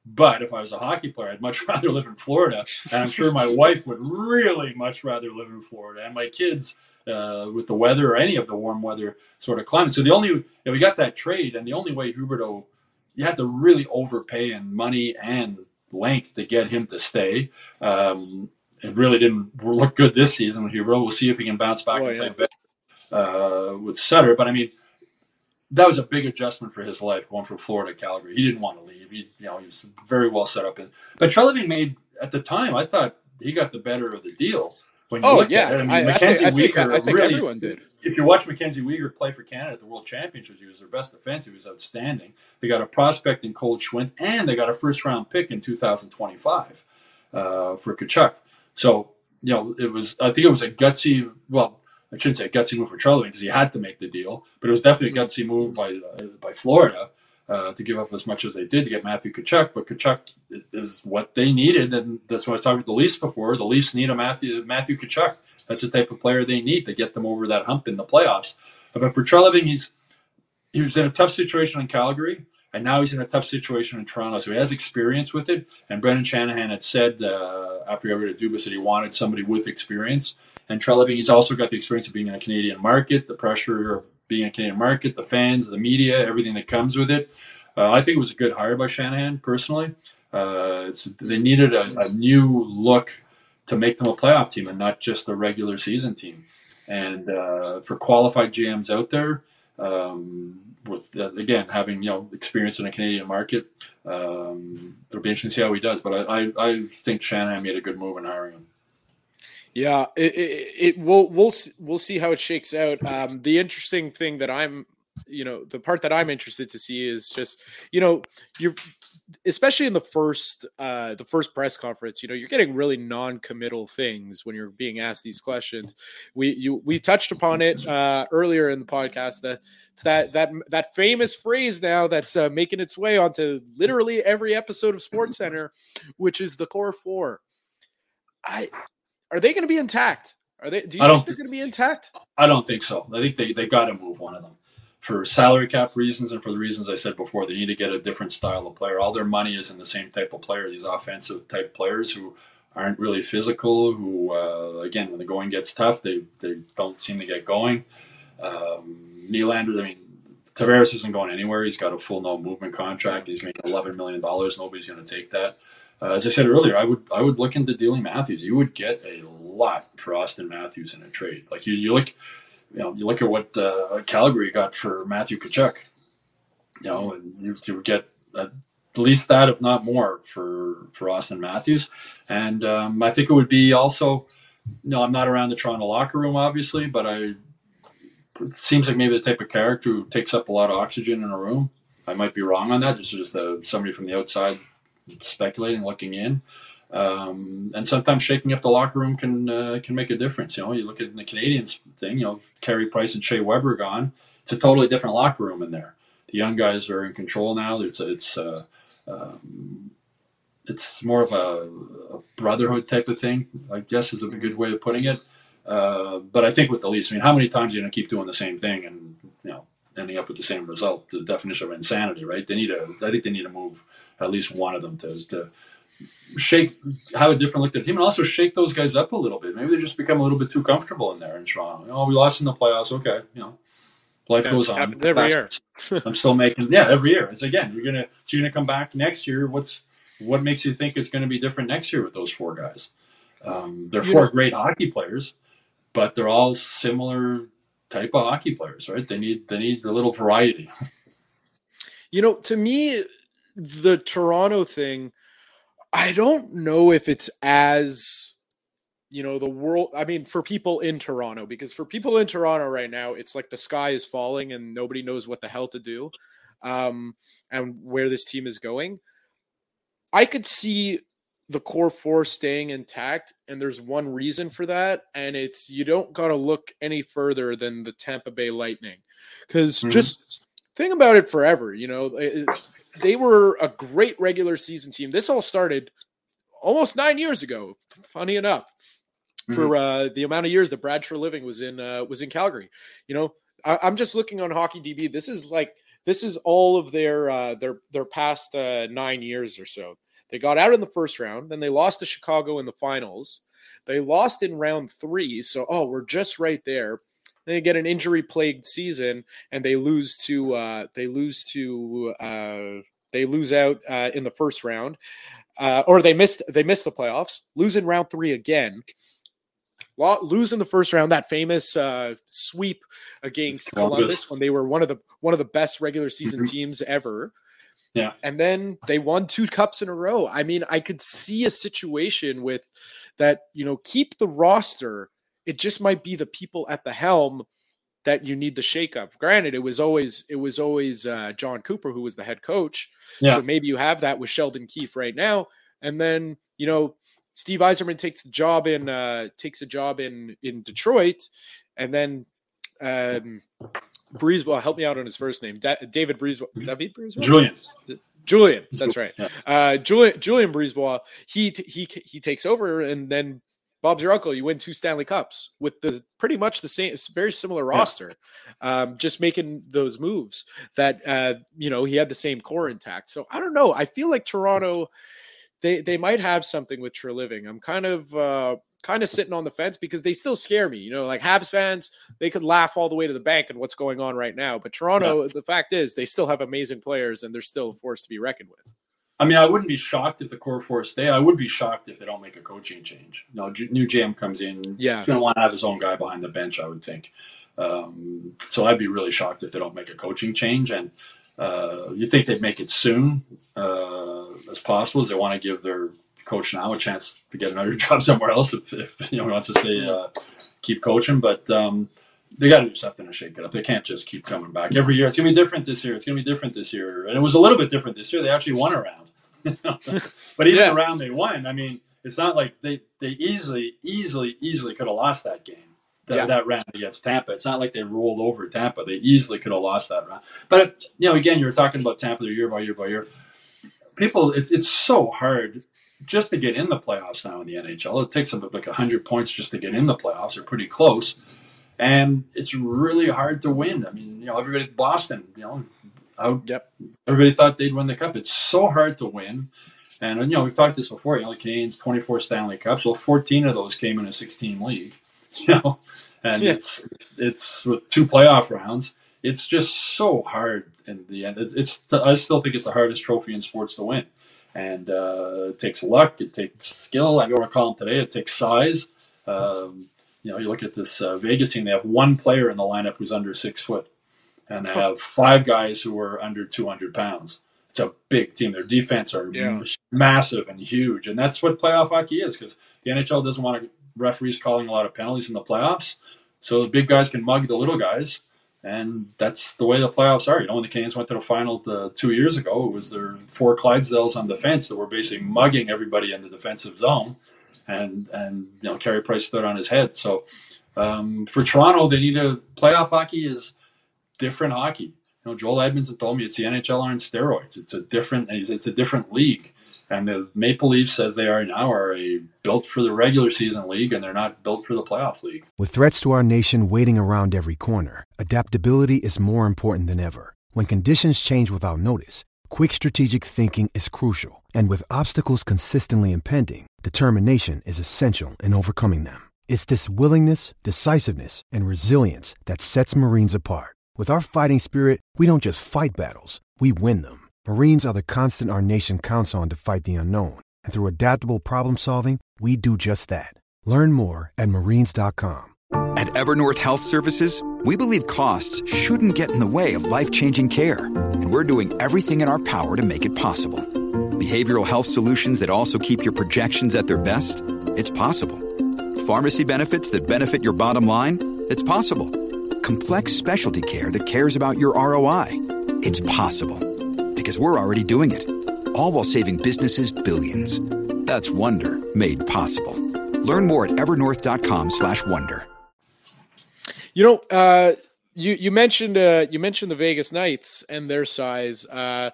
But if I was a hockey player, I'd much rather live in Florida, and I'm sure my wife would really much rather live in Florida, and my kids uh, with the weather or any of the warm weather sort of climate. So the only you know, we got that trade, and the only way Huberdeau you had to really overpay in money and length to get him to stay. Um, it really didn't look good this season. We'll see if he can bounce back oh, and play better uh, with Sutter. But I mean, that was a big adjustment for his life going from Florida to Calgary. He didn't want to leave. He, you know, he was very well set up. In, but Treliving made at the time, I thought he got the better of the deal. When you oh look yeah, at it. I mean, I, Mackenzie I think, Weegar I think really, everyone did. If you watch Mackenzie Weegar play for Canada at the World Championships, he was their best defensive. He was outstanding. They got a prospect in Cole Schwindt, and they got a first round pick in 2025 uh, for Tkachuk. So you know, it was. I think it was a gutsy. Well, I shouldn't say a gutsy move for Charlie because he had to make the deal, but it was definitely a gutsy move by uh, by Florida uh, to give up as much as they did to get Matthew Tkachuk. But Tkachuk is what they needed, and that's what I was talking with the Leafs before. The Leafs need a Matthew Matthew Tkachuk. That's the type of player they need to get them over that hump in the playoffs. But for Treliving, he's he was in a tough situation in Calgary, and now he's in a tough situation in Toronto. So he has experience with it. And Brendan Shanahan had said uh, after he got rid of Dubas that he wanted somebody with experience. And Treliving, he's also got the experience of being in a Canadian market, the pressure of being in a Canadian market, the fans, the media, everything that comes with it. Uh, I think it was a good hire by Shanahan personally. Uh, they needed a, a, new look to make them a playoff team and not just a regular season team. And uh, for qualified GMs out there, um, with uh, again having you know experience in a Canadian market, um, it'll be interesting to see how he does. But I, I, I think Shanahan made a good move in hiring him. Yeah, it, it, it will we'll we'll see how it shakes out. Um, the interesting thing that I'm, you know, the part that I'm interested to see is just, you know, you're especially in the first uh the first press conference, you know, you're getting really non-committal things when you're being asked these questions. We you we touched upon it uh earlier in the podcast that it's that that that famous phrase now that's uh, making its way onto literally every episode of Sports Center, which is the core four. I are they going to be intact? Are they? Do you I think they're going to be intact? I don't think so. I think they they got to move one of them for salary cap reasons and for the reasons I said before, they need to get a different style of player. All their money is in the same type of player. These offensive type players who aren't really physical. Who uh, again, when the going gets tough, they they don't seem to get going. Um, Nylander, I mean, Tavares isn't going anywhere. He's got a full no movement contract. He's making eleven million dollars. Nobody's going to take that. Uh, as I said earlier, I would I would look into dealing Matthews. You would get a lot for Auston Matthews in a trade. Like you, you look, you know, you look at what uh, Calgary got for Matthew Tkachuk. You know, and you, you would get at least that, if not more, for for Auston Matthews. And um, I think it would be also, you know, I'm not around the Toronto locker room, obviously, but I it seems like maybe the type of character who takes up a lot of oxygen in a room. I might be wrong on that. Just just uh, somebody from the outside speculating, looking in. Um, and sometimes shaking up the locker room can uh, can make a difference. You know, you look at the Canadiens thing. You know, Carey Price and Shea Weber gone. It's a totally different locker room in there. The young guys are in control now. It's it's uh, um, it's more of a, a, brotherhood type of thing. I guess is a good way of putting it. Uh, but I think with the Leafs, I mean, how many times are you going to keep doing the same thing and you know ending up with the same result? The definition of insanity, right? They need to. I think they need to move at least one of them to, to shake, have a different look at the team, and also shake those guys up a little bit. Maybe they just become a little bit too comfortable in there in Toronto. Oh, we lost in the playoffs. Okay, you know, life Yeah, goes on. every year. I'm still making yeah every year. It's again you're gonna so you're gonna come back next year. What's what makes you think it's going to be different next year with those four guys? Um, they're You four know- great hockey players, but they're all similar type of hockey players, right? They need they need a little variety. You know, to me, the Toronto thing, I don't know if it's as you know the world i mean for people in toronto because for people in toronto right now it's like the sky is falling and nobody knows what the hell to do um and where this team is going i could see the core four staying intact and there's one reason for that and it's you don't got to look any further than the tampa bay lightning because Mhm. just think about it forever you know they were a great regular season team this all started almost nine years ago funny enough for uh, the amount of years that Brad Treliving was in uh, was in Calgary. You know, I, I'm just looking on Hockey DB. This is like this is all of their uh, their their past uh, nine years or so. They got out in the first round, then they lost to Chicago in the finals. They lost in round three, so oh, we're just right there. Then they get an injury plagued season, and they lose to uh, they lose to uh, they lose out uh, in the first round, uh, or they missed they missed the playoffs, lose in round three again lo- lose in the first round that famous uh, sweep against Columbus. Columbus. when they were one of the one of the best regular season Mhm. teams ever. Yeah. And then they won two cups in a row. I mean, I could see a situation with that, you know, keep the roster. It just might be the people at the helm that you need the shakeup. Granted, it was always it was always uh, Jon Cooper who was the head coach. Yeah. So maybe you have that with Sheldon Keefe right now, and then you know Steve Yzerman takes the job in uh, takes a job in in Detroit, and then um, BriseBois help me out on his first name, Da- David BriseBois, David BriseBois, Julien. Julien, that's right. Uh, Julien Julien BriseBois, he t- he he takes over, and then Bob's your uncle. You win two Stanley Cups with the pretty much the same, very similar roster, um, just making those moves that uh, you know he had the same core intact. So I don't know. I feel like Toronto, they they might have something with Treliving. I'm kind of uh, kind of sitting on the fence because they still scare me. You know, like Habs fans, they could laugh all the way to the bank and what's going on right now. But Toronto, the fact is, they still have amazing players and they're still a force to be reckoned with. I mean, I wouldn't be shocked if the core four stay. I would be shocked if they don't make a coaching change. Know, new GM comes in. Yeah. he's going to want to have his own guy behind the bench. I would think. Um, so I'd be really shocked if they don't make a coaching change. And uh, you think they'd make it soon uh, as possible? As they want to give their coach now a chance to get another job somewhere else if, if you know he wants to stay uh, keep coaching. But um, they got to do something to shake it up. They can't just keep coming back every year. It's gonna be different this year. It's gonna be different this year, and it was a little bit different this year. They actually won a round, but even Yeah. the round they won, I mean, it's not like they they easily, easily, easily could have lost that game. That, Yeah. that round against Tampa. It's not like they rolled over Tampa. They easily could have lost that round. But you know, again, you were talking about Tampa year by year by year. People, it's it's so hard just to get in the playoffs now in the NHL. It takes about like hundred points just to get in the playoffs. They're pretty close, and it's really hard to win. I mean, you know everybody Boston, you know, how yep. everybody thought they'd win the cup. It's so hard to win. And you know, we've talked this before. You know, the Canadiens 24 Stanley Cups. Well, 14 of those came in a 16 league. You know, and yeah. it's it's with two playoff rounds. It's just so hard in the end. It's, it's I still think it's the hardest trophy in sports to win, and uh, it takes luck. It takes skill. I go to call them today. It takes size. Um, you know, you look at this uh, Vegas team. They have one player in the lineup who's under six foot, and they have five guys who are under 200 pounds it's a big team. Their defense are yeah. massive and huge, and that's what playoff hockey is. Because the NHL doesn't want referees calling a lot of penalties in the playoffs, so the big guys can mug the little guys, and that's the way the playoffs are. You know, when the Canadiens went to the final the, two years ago, it was their four Clydesdales on defense that were basically mugging everybody in the defensive zone, and and you know Carey Price stood on his head. So um, for Toronto, they need a playoff hockey is different hockey you know, Joel Edmundson told me it's the NHL on steroids. It's a different, it's a different league. And the Maple Leafs, as they are now, are a built for the regular season league, and they're not built for the playoff league. With threats to our nation waiting around every corner, adaptability is more important than ever. When conditions change without notice, quick strategic thinking is crucial. And with obstacles consistently impending, determination is essential in overcoming them. It's this willingness, decisiveness, and resilience that sets Marines apart. With our fighting spirit, we don't just fight battles, we win them. Marines are the constant our nation counts on to fight the unknown. And through adaptable problem solving, we do just that. Learn more at marines.com. At Evernorth Health Services, we believe costs shouldn't get in the way of life changing care. And we're doing everything in our power to make it possible. Behavioral health solutions that also keep your projections at their best? It's possible. Pharmacy benefits that benefit your bottom line? It's possible complex specialty care that cares about your ROI. It's possible because we're already doing it. All while saving businesses billions. That's Wonder made possible. Learn more at evernorth.com/slash Wonder. You know, uh, you you mentioned uh, you mentioned the Vegas Knights and their size. Uh,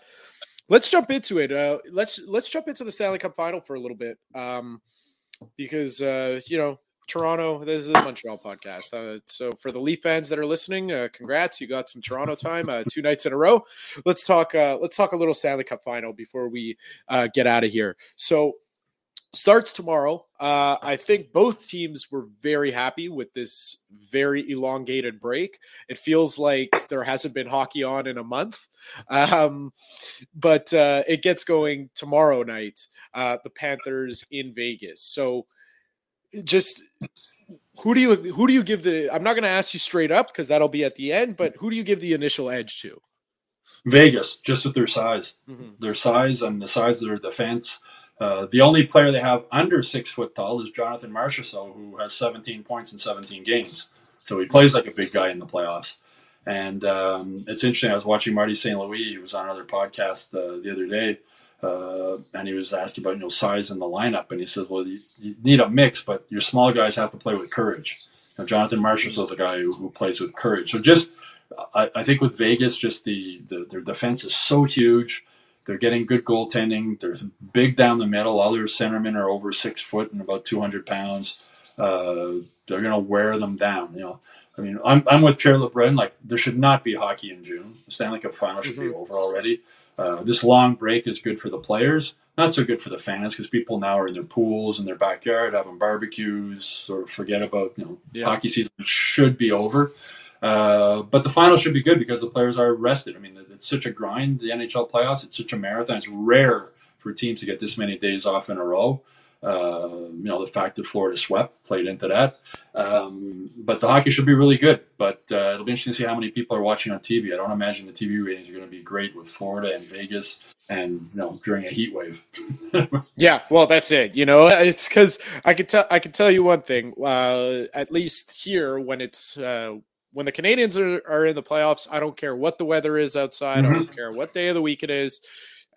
let's jump into it. Uh, let's let's jump into the Stanley Cup Final for a little bit, um, because uh, you know Toronto. This is a Montreal podcast. Uh, so for the Leaf fans that are listening, uh, congrats! You got some Toronto time, uh, two nights in a row. Let's talk. Uh, let's talk a little Stanley Cup final before we get out of here. So starts tomorrow. Uh, I think both teams were very happy with this very elongated break. It feels like there hasn't been hockey on in a month, um, but it gets going tomorrow night. the Panthers in Vegas. So just who do you who do you give the i'm not going to ask you straight up because that'll be at the end but who do you give the initial edge to vegas just with their size mm-hmm. their size and the size of their defense uh, the only player they have under six foot tall is jonathan marchessault who has 17 points in 17 games so he plays like a big guy in the playoffs and um, it's interesting i was watching marty st louis he was on another podcast uh, the other day uh, and he was asked about you know size in the lineup, and he says, "Well, you, you, need a mix, but your small guys have to play with courage." Now, Jonathan Marchessault is a guy who, who, plays with courage. So just, I, I, think with Vegas, just the, the their defense is so huge. They're getting good goaltending. They're big down the middle. All their centermen are over six foot and about two hundred pounds. Uh, they're going to wear them down. You know, I mean, I'm, I'm with Pierre LeBrun. Like, there should not be hockey in June. The Stanley Cup final should mm-hmm. be over already. Uh, this long break is good for the players, not so good for the fans because people now are in their pools in their backyard having barbecues, of forget about you know yeah. hockey season should be over. Uh, but the final should be good because the players are rested. I mean, it's such a grind. The NHL playoffs, it's such a marathon. It's rare for teams to get this many days off in a row. Uh, you know, the fact that Florida swept played into that. Um, but the hockey should be really good. But uh, it'll be interesting to see how many people are watching on TV. I don't imagine the TV ratings are going to be great with Florida and Vegas and, you know, during a heat wave. yeah, well, that's it. You know, it's because I could tell I can tell you one thing. Uh, at least here, when it's uh, when the Canadiens are, are in the playoffs, I don't care what the weather is outside. Mm-hmm. I don't care what day of the week it is.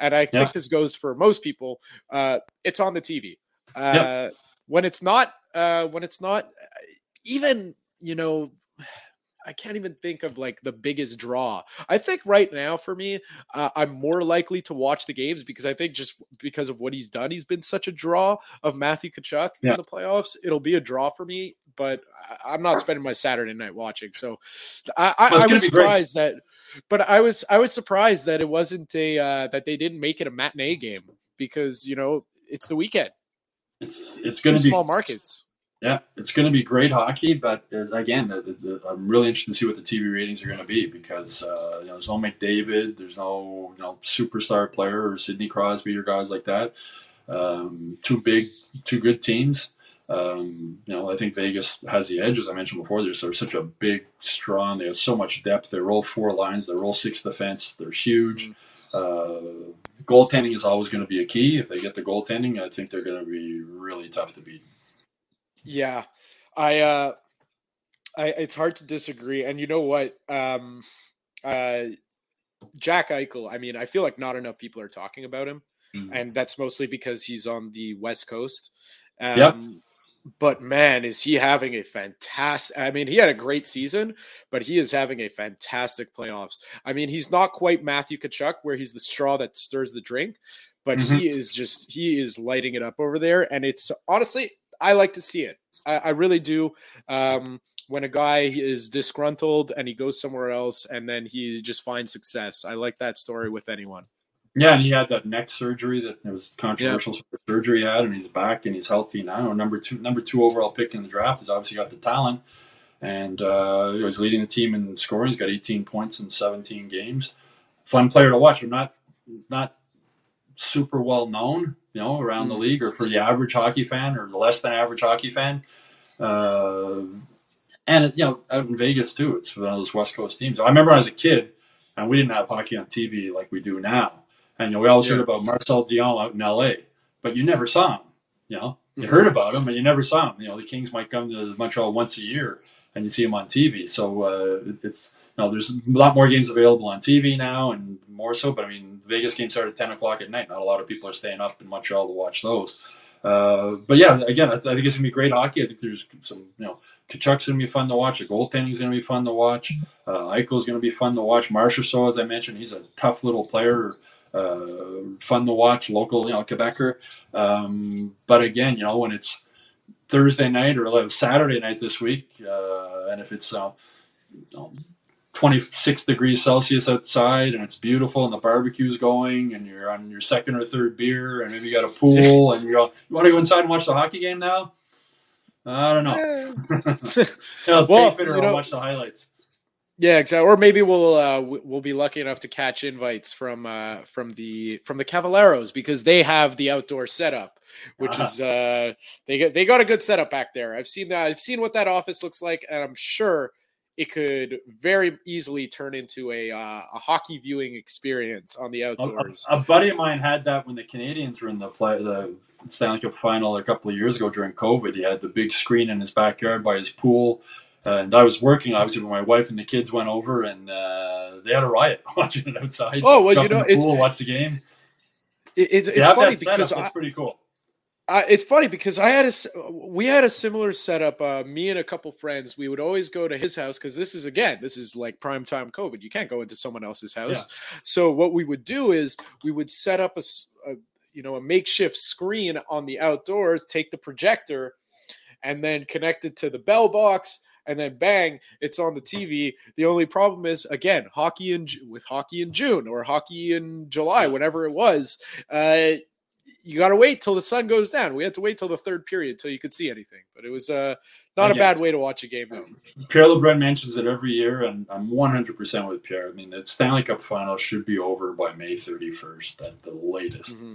And I yeah. think this goes for most people. Uh, it's on the TV. Uh. When it's not, uh, when it's not, even you know, I can't even think of like the biggest draw. I think right now for me, uh, I'm more likely to watch the games because I think just because of what he's done, he's been such a draw of Matthew Tkachuk yeah. in the playoffs. It'll be a draw for me. But I'm not spending my Saturday night watching. So I, I, I was surprised that, but I was I was surprised that it wasn't a uh, that they didn't make it a matinee game because you know it's the weekend. It's it's going to be small markets. Yeah, it's going to be great hockey, but as, again, I'm really interested to see what the TV ratings are going to be because uh, you know there's no McDavid, there's no you know superstar player or Sidney Crosby or guys like that. Um, two big, two good teams. Um, you know, I think Vegas has the edge, as I mentioned before. They're, they're such a big, strong. They have so much depth. They roll four lines. They roll six defense. They're huge. Mm-hmm. Uh, goaltending is always going to be a key. If they get the goaltending, I think they're going to be really tough to beat. Yeah, I, uh, I, it's hard to disagree. And you know what? Um, uh, Jack Eichel. I mean, I feel like not enough people are talking about him, mm-hmm. and that's mostly because he's on the West Coast. Um, yep. But man, is he having a fantastic? I mean, he had a great season, but he is having a fantastic playoffs. I mean, he's not quite Matthew Tkachuk, where he's the straw that stirs the drink, but mm-hmm. he is just he is lighting it up over there, and it's honestly I like to see it. I, I really do. Um, when a guy is disgruntled and he goes somewhere else and then he just finds success. I like that story with anyone. Yeah, and he had that neck surgery that was controversial yeah. surgery he had, and he's back and he's healthy now. Number two, number two overall pick in the draft. He's obviously got the talent, and uh, he was leading the team in scoring. He's got 18 points in 17 games. Fun player to watch, but not not super well known you know, around the mm. league or for the average hockey fan or the less than average hockey fan. Uh, and, it, you know, out in Vegas too, it's one of those West Coast teams. I remember as a kid, and we didn't have hockey on TV like we do now. And, you know, we always yeah. heard about Marcel Dionne out in LA, but you never saw him, you know. You heard about him, but you never saw him. You know, the Kings might come to Montreal once a year, and you see him on TV. So uh, it's you know, there's a lot more games available on TV now, and more so. But I mean, Vegas games start at 10 o'clock at night. Not a lot of people are staying up in Montreal to watch those. Uh, but yeah, again, I, th- I, think it's gonna be great hockey. I think there's some, you know, Tkachuk's gonna be fun to watch. The goaltending's gonna be fun to watch. Uh, Eichel's gonna be fun to watch. Marchessault, as I mentioned, he's a tough little player, uh, fun to watch. Local, you know, Quebecer. Um, but again, you know, when it's Thursday night or Saturday night this week, uh, and if it's uh, you know, 26 degrees Celsius outside and it's beautiful and the barbecue's going and you're on your second or third beer and maybe you got a pool and you're all, you want to go inside and watch the hockey game now? I don't know. I'll well, tape it or you know, watch the highlights. Yeah, exactly. Or maybe we'll uh, we'll be lucky enough to catch invites from uh, from the from the Cavaleros because they have the outdoor setup, which uh-huh. is uh, they got they got a good setup back there. I've seen that. I've seen what that office looks like, and I'm sure it could very easily turn into a uh, a hockey viewing experience on the outdoors. A, a, buddy of mine had that when the Canadiens were in the play the Stanley Cup final a couple of years ago during COVID. He had the big screen in his backyard by his pool. And I was working, obviously, when my wife and the kids went over, and uh, they had a riot watching it outside. Oh well, you know, the pool, watch the game. It, it's, it's funny because that's pretty cool. Uh, it's funny because I had a we had a similar setup. Uh, me and a couple friends, we would always go to his house because this is again, this is like prime time COVID. You can't go into someone else's house. Yeah. So what we would do is we would set up a, a you know a makeshift screen on the outdoors, take the projector, and then connect it to the bell box and then bang, it's on the TV. The only problem is again, hockey in with hockey in June or hockey in July, whatever it was. Uh, you got to wait till the sun goes down. We had to wait till the third period till you could see anything. But it was uh, not a bad way to watch a game, though. Pierre LeBrun mentions it every year, and I'm 100% with Pierre. I mean, the Stanley Cup final should be over by May 31st at the latest. Mm-hmm.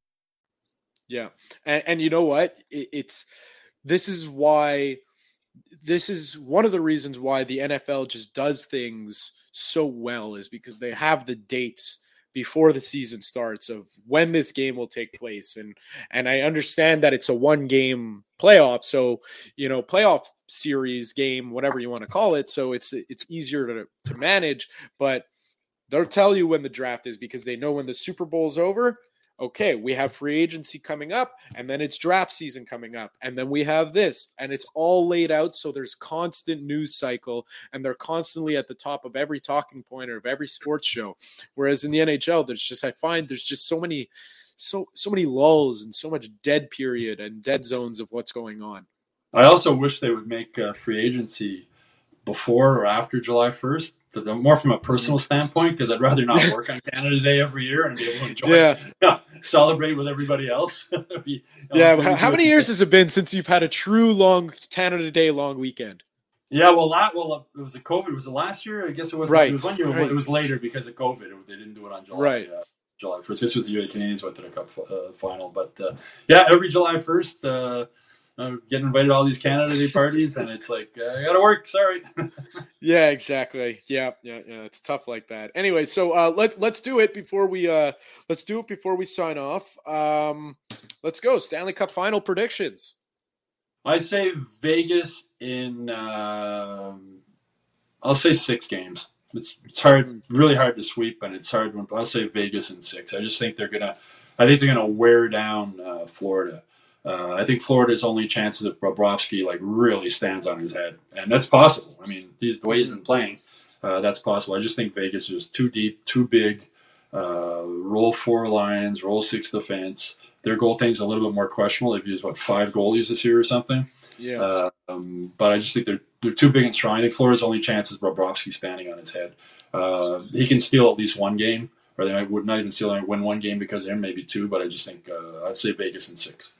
Yeah, and, and you know what? It, it's this is why this is one of the reasons why the NFL just does things so well is because they have the dates before the season starts of when this game will take place and and I understand that it's a one game playoff so you know playoff series game, whatever you want to call it. So it's it's easier to to manage, but they'll tell you when the draft is because they know when the Super Bowl is over okay, we have free agency coming up, and then it's draft season coming up, and then we have this, and it's all laid out so there's constant news cycle, and they're constantly at the top of every talking point or of every sports show. Whereas in the NHL, there's just I find there's just so many, so so many lulls and so much dead period and dead zones of what's going on. I also wish they would make uh, free agency before or after July 1st more from a personal standpoint because I'd rather not work on Canada Day every year and be able to enjoy, yeah, celebrate with everybody else. be, yeah, how, how many years has it been since you've had a true long Canada Day long weekend? Yeah, well, that well, uh, it was a COVID. It Was the last year? I guess it was. Right. It was one year. Right. It was later because of COVID. They didn't do it on July. Right. Uh, July first. This was the year the Canadiens went to the Cup uh, final. But uh, yeah, every July first, uh, getting invited to all these Canada Day parties, and it's like uh, I gotta work. Sorry. yeah, exactly. Yeah, yeah, yeah. It's tough like that. Anyway, so uh, let let's do it before we uh let's do it before we sign off. Um, let's go Stanley Cup final predictions. I say Vegas in. Uh, I'll say six games. It's it's hard, really hard to sweep, and it's hard. When, I'll say Vegas in six. I just think they're gonna. I think they're gonna wear down uh, Florida. Uh, I think Florida's only chance is if Bobrovsky like really stands on his head, and that's possible. I mean, he's the way he's been playing, uh, that's possible. I just think Vegas is too deep, too big. Uh, roll four lines, roll six defense. Their goaltending's a little bit more questionable. They've used what five goalies this year or something. Yeah. Um, but I just think they're they're too big and strong. I think Florida's only chance is Bobrovsky standing on his head. Uh, he can steal at least one game, or they might would not even steal and win one game because of him, maybe two. But I just think uh, I'd say Vegas in six.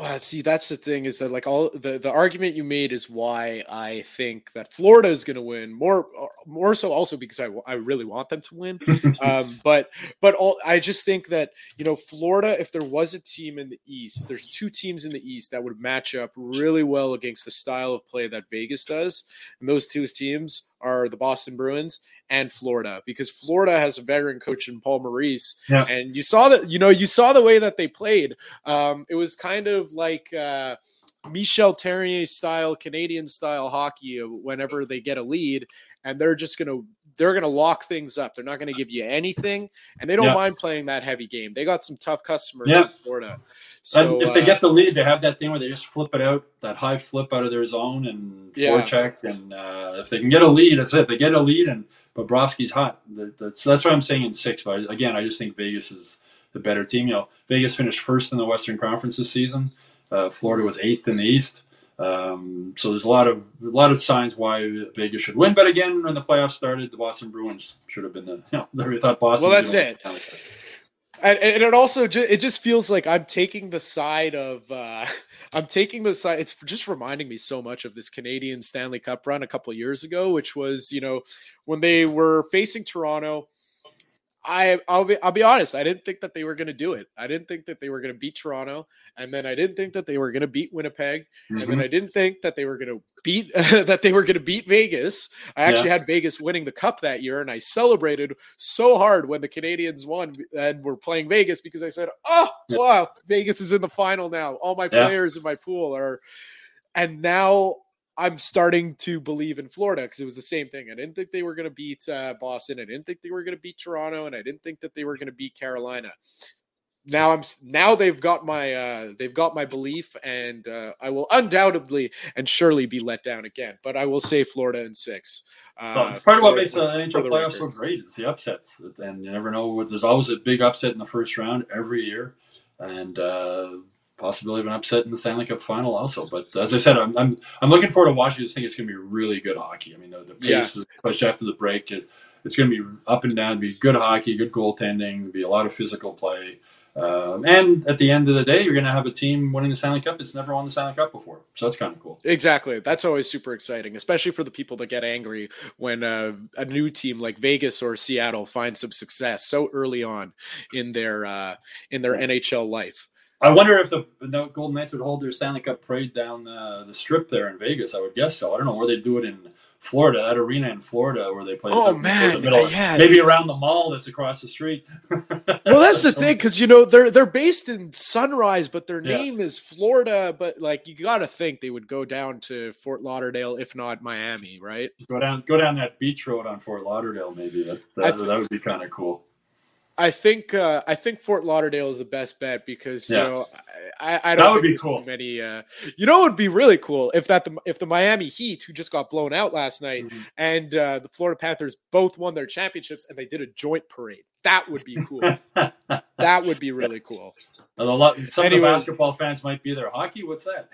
Well, see, that's the thing is that like all the, the argument you made is why I think that Florida is going to win more more so also because I, I really want them to win. um, but but all I just think that you know Florida, if there was a team in the East, there's two teams in the East that would match up really well against the style of play that Vegas does, and those two teams are the Boston Bruins and Florida because Florida has a veteran coach in Paul Maurice. Yeah. And you saw that, you know, you saw the way that they played. Um, it was kind of like uh, Michel Therrien style, Canadian style hockey whenever they get a lead and they're just going to they're going to lock things up. They're not going to give you anything, and they don't yeah. mind playing that heavy game. They got some tough customers yeah. in Florida. So and if they uh, get the lead, they have that thing where they just flip it out, that high flip out of their zone and yeah. forecheck. And uh, if they can get a lead, that's it. If they get a lead and Bobrovsky's hot, that's that's what I'm saying in six. But again, I just think Vegas is the better team. You know, Vegas finished first in the Western Conference this season. Uh, Florida was eighth in the East. Um, so there's a lot of a lot of signs why Vegas should win. But again, when the playoffs started, the Boston Bruins should have been the you know we thought Boston. Well, that's it. And, and, it also it just feels like I'm taking the side of uh, I'm taking the side. It's just reminding me so much of this Canadian Stanley Cup run a couple years ago, which was you know when they were facing Toronto I I'll be I'll be honest. I didn't think that they were going to do it. I didn't think that they were going to beat Toronto, and then I didn't think that they were going to beat Winnipeg, mm-hmm. and then mm-hmm. I didn't think that they were going to beat that they were going to beat Vegas. I actually yeah. had Vegas winning the cup that year, and I celebrated so hard when the Canadiens won and were playing Vegas because I said, "Oh yeah. wow, Vegas is in the final now. All my players in my pool are." And now I'm starting to believe in Florida because it was the same thing. I didn't think they were going to beat uh, Boston. I didn't think they were going to beat Toronto, and I didn't think that they were going to beat Carolina. Now I'm now they've got my uh, they've got my belief, and uh, I will undoubtedly and surely be let down again. But I will say Florida in six. Uh, well, it's part of what makes the NHL playoffs so great is the upsets, and you never know. What there's always a big upset in the first round every year, and uh, possibility of an upset in the Stanley Cup final also. But as I said, I'm I'm, I'm looking forward to watching this thing. It's going to be really good hockey. I mean, the, the pace, yeah. especially after the break, is it's going to be up and down. Be good hockey, good goaltending. Be a lot of physical play. Um, and at the end of the day, you're going to have a team winning the Stanley Cup that's never won the Stanley Cup before. So that's kind of cool. Exactly. That's always super exciting, especially for the people that get angry when uh, a new team like Vegas or Seattle finds some success so early on in their uh, in their NHL life. I wonder if the, the, Golden Knights would hold their Stanley Cup parade down the, the strip there in Vegas. I would guess so. I don't know where they do it in Florida, that arena in Florida where they play. Oh man, middle, yeah, maybe around the mall that's across the street. well, that's the thing because you know they're they're based in Sunrise, but their name yeah. is Florida. But like you got to think they would go down to Fort Lauderdale, if not Miami, right? Go down, go down that beach road on Fort Lauderdale. Maybe that that, th- that would be kind of cool. I think uh, I think Fort Lauderdale is the best bet because yeah. you know I, I don't that would be cool. Many uh, you know it would be really cool if that the if the Miami Heat who just got blown out last night mm-hmm. and uh, the Florida Panthers both won their championships and they did a joint parade. That would be cool. that would be really cool. And a lot, some Anyways, of the basketball fans might be there. Hockey, what's that?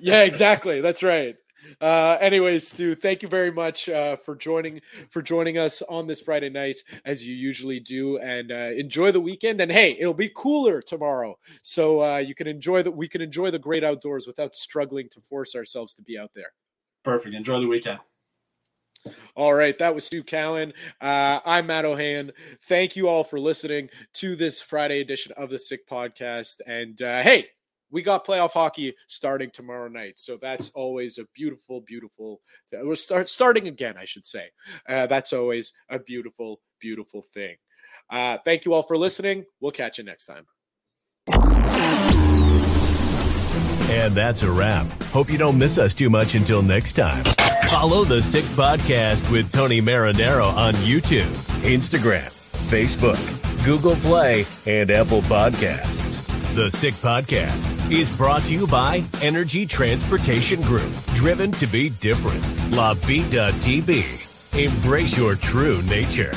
yeah, exactly. That's right. Uh, anyways, Stu, thank you very much uh, for joining for joining us on this Friday night as you usually do, and uh, enjoy the weekend. And hey, it'll be cooler tomorrow, so uh, you can enjoy that. We can enjoy the great outdoors without struggling to force ourselves to be out there. Perfect. Enjoy the weekend. All right, that was Stu Cowan. Uh, I'm Matt Ohayon. Thank you all for listening to this Friday edition of the Sick Podcast. And uh, hey, we got playoff hockey starting tomorrow night. So that's always a beautiful, beautiful. We're start starting again, I should say. Uh, that's always a beautiful, beautiful thing. Uh, thank you all for listening. We'll catch you next time. And that's a wrap. Hope you don't miss us too much until next time. Follow the Sick Podcast with Tony Marinaro on YouTube, Instagram, Facebook, Google Play, and Apple Podcasts. The Sick Podcast is brought to you by Energy Transportation Group, driven to be different. La Vida TB. Embrace your true nature.